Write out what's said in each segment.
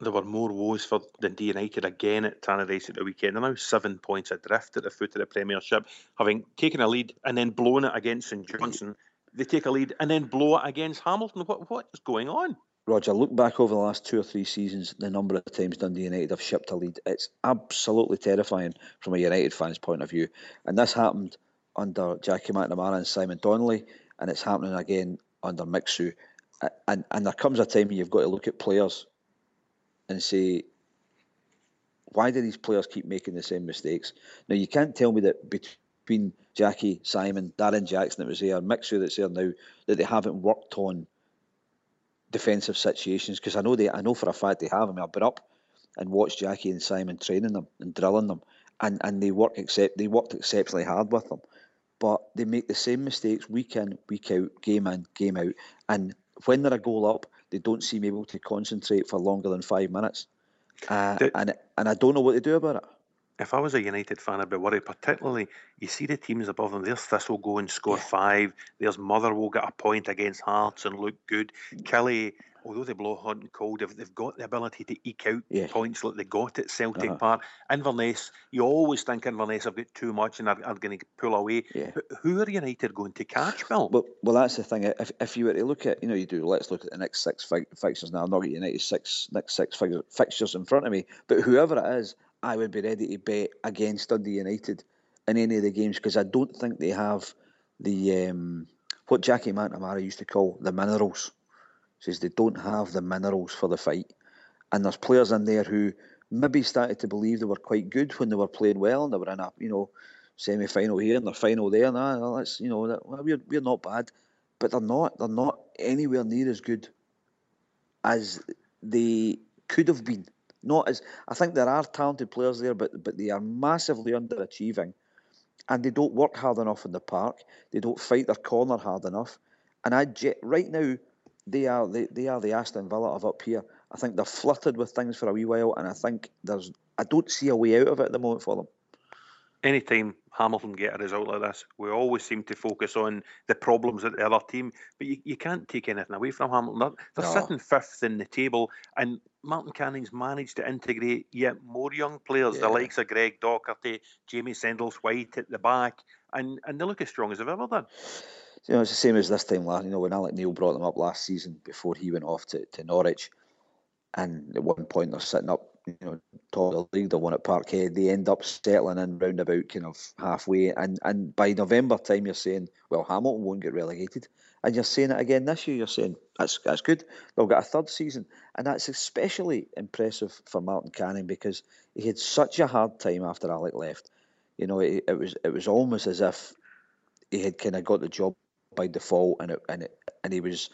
There were more woes for Dundee United again at Tannadice at the weekend. They're now seven points adrift at the foot of the Premiership, having taken a lead and then blown it against St Johnstone. They take a lead and then blow it against Hamilton. What what is going on? Roger, look back over the last two or three seasons, the number of times Dundee United have shipped a lead. It's absolutely terrifying from a United fan's point of view. And this happened under Jackie McNamara and Simon Donnelly, and it's happening again under Mixu. And, and there comes a time when you've got to look at players and say, why do these players keep making the same mistakes? Now, you can't tell me that between Jackie, Simon, Darren Jackson that was there, Mixu that's there now, that they haven't worked on defensive situations because I know they I know for a fact they have. I mean, I've been up and watched Jackie and Simon training them and drilling them, and, and they work except they worked exceptionally hard with them, but they make the same mistakes week in week out, game in game out, and when they're a goal up, they don't seem able to concentrate for longer than five minutes, uh, The- and and I don't know what to do about it. If I was a United fan, I'd be worried. Particularly, you see the teams above them. There's Thistle go and score five. There's Motherwell get a point against Hearts and look good. Killie, although they blow hot and cold, they've, they've got the ability to eke out Yeah. points like they got at Celtic Uh-huh. Park. Inverness, you always think Inverness have got too much and are, are going to pull away. Yeah. Who are United going to catch, Bill? Well, well, that's the thing. If, if you were to look at, you know, you do. Let's look at the next six fi- fixtures now. I'm not got United six next six fixtures in front of me, but whoever it is, I would be ready to bet against Dundee United in any of the games because I don't think they have the um, what Jackie McNamara used to call the minerals. Says they don't have the minerals for the fight, and there's players in there who maybe started to believe they were quite good when they were playing well and they were in a you know semi final here and the final there. Nah, that's you know that, well, we're we're not bad, but they're not. They're not anywhere near as good as they could have been. Not as I think there are talented players there, but but they are massively underachieving, and they don't work hard enough in the park. They don't fight their corner hard enough, and I right now they are they, they are the Aston Villa of up here. I think they're flirted with things for a wee while, and I think there's I don't see a way out of it at the moment for them. Anytime Hamilton get a result like this, we always seem to focus on the problems at the other team, but you, you can't take anything away from Hamilton. They're, No. sitting fifth in the table, and Martin Canning's managed to integrate yet more young players, the likes of Greg Docherty, Jamie Sendles White at the back, and, and they look as strong as they've ever done. You know, it's the same as this time last. You know, when Alex Neil brought them up last season before he went off to, to Norwich, and at one point they're sitting up, you know, top of the league. They won at Parkhead. They end up settling in round about kind of halfway, and and by November time you're saying, well, Hamilton won't get relegated, and you're saying it again this year. You're saying that's that's good. They'll get a third season, and that's especially impressive for Martin Canning because he had such a hard time after Alex left. You know, it, it was it was almost as if he had kind of got the job by default, and it, and it, and he was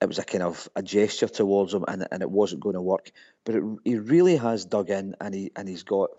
it was a kind of a gesture towards him, and and it wasn't going to work. But it, he really has dug in, and he and he's got.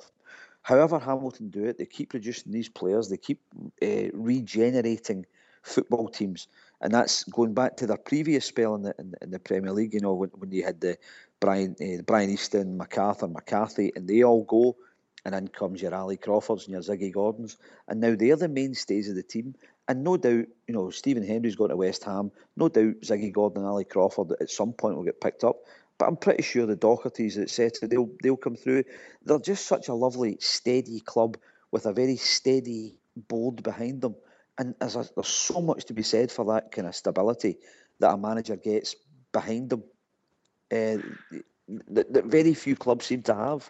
However, Hamilton do it, they keep producing these players. They keep uh, regenerating football teams, and that's going back to their previous spell in the in, in the Premier League. You know, when, when you had the Brian uh, Brian Easton, McArthur, McCarthy, and they all go, and in comes your Ali Crawfords and your Ziggy Gordons, and now they're the mainstays of the team. And no doubt, you know, Stephen Henry's gone to West Ham. No doubt Ziggy Gordon and Ali Crawford at some point will get picked up. But I'm pretty sure the Dochertys, etc., they'll they'll come through. They're just such a lovely, steady club with a very steady board behind them. And there's, a, there's so much to be said for that kind of stability that a manager gets behind them uh, that, that very few clubs seem to have.